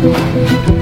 Música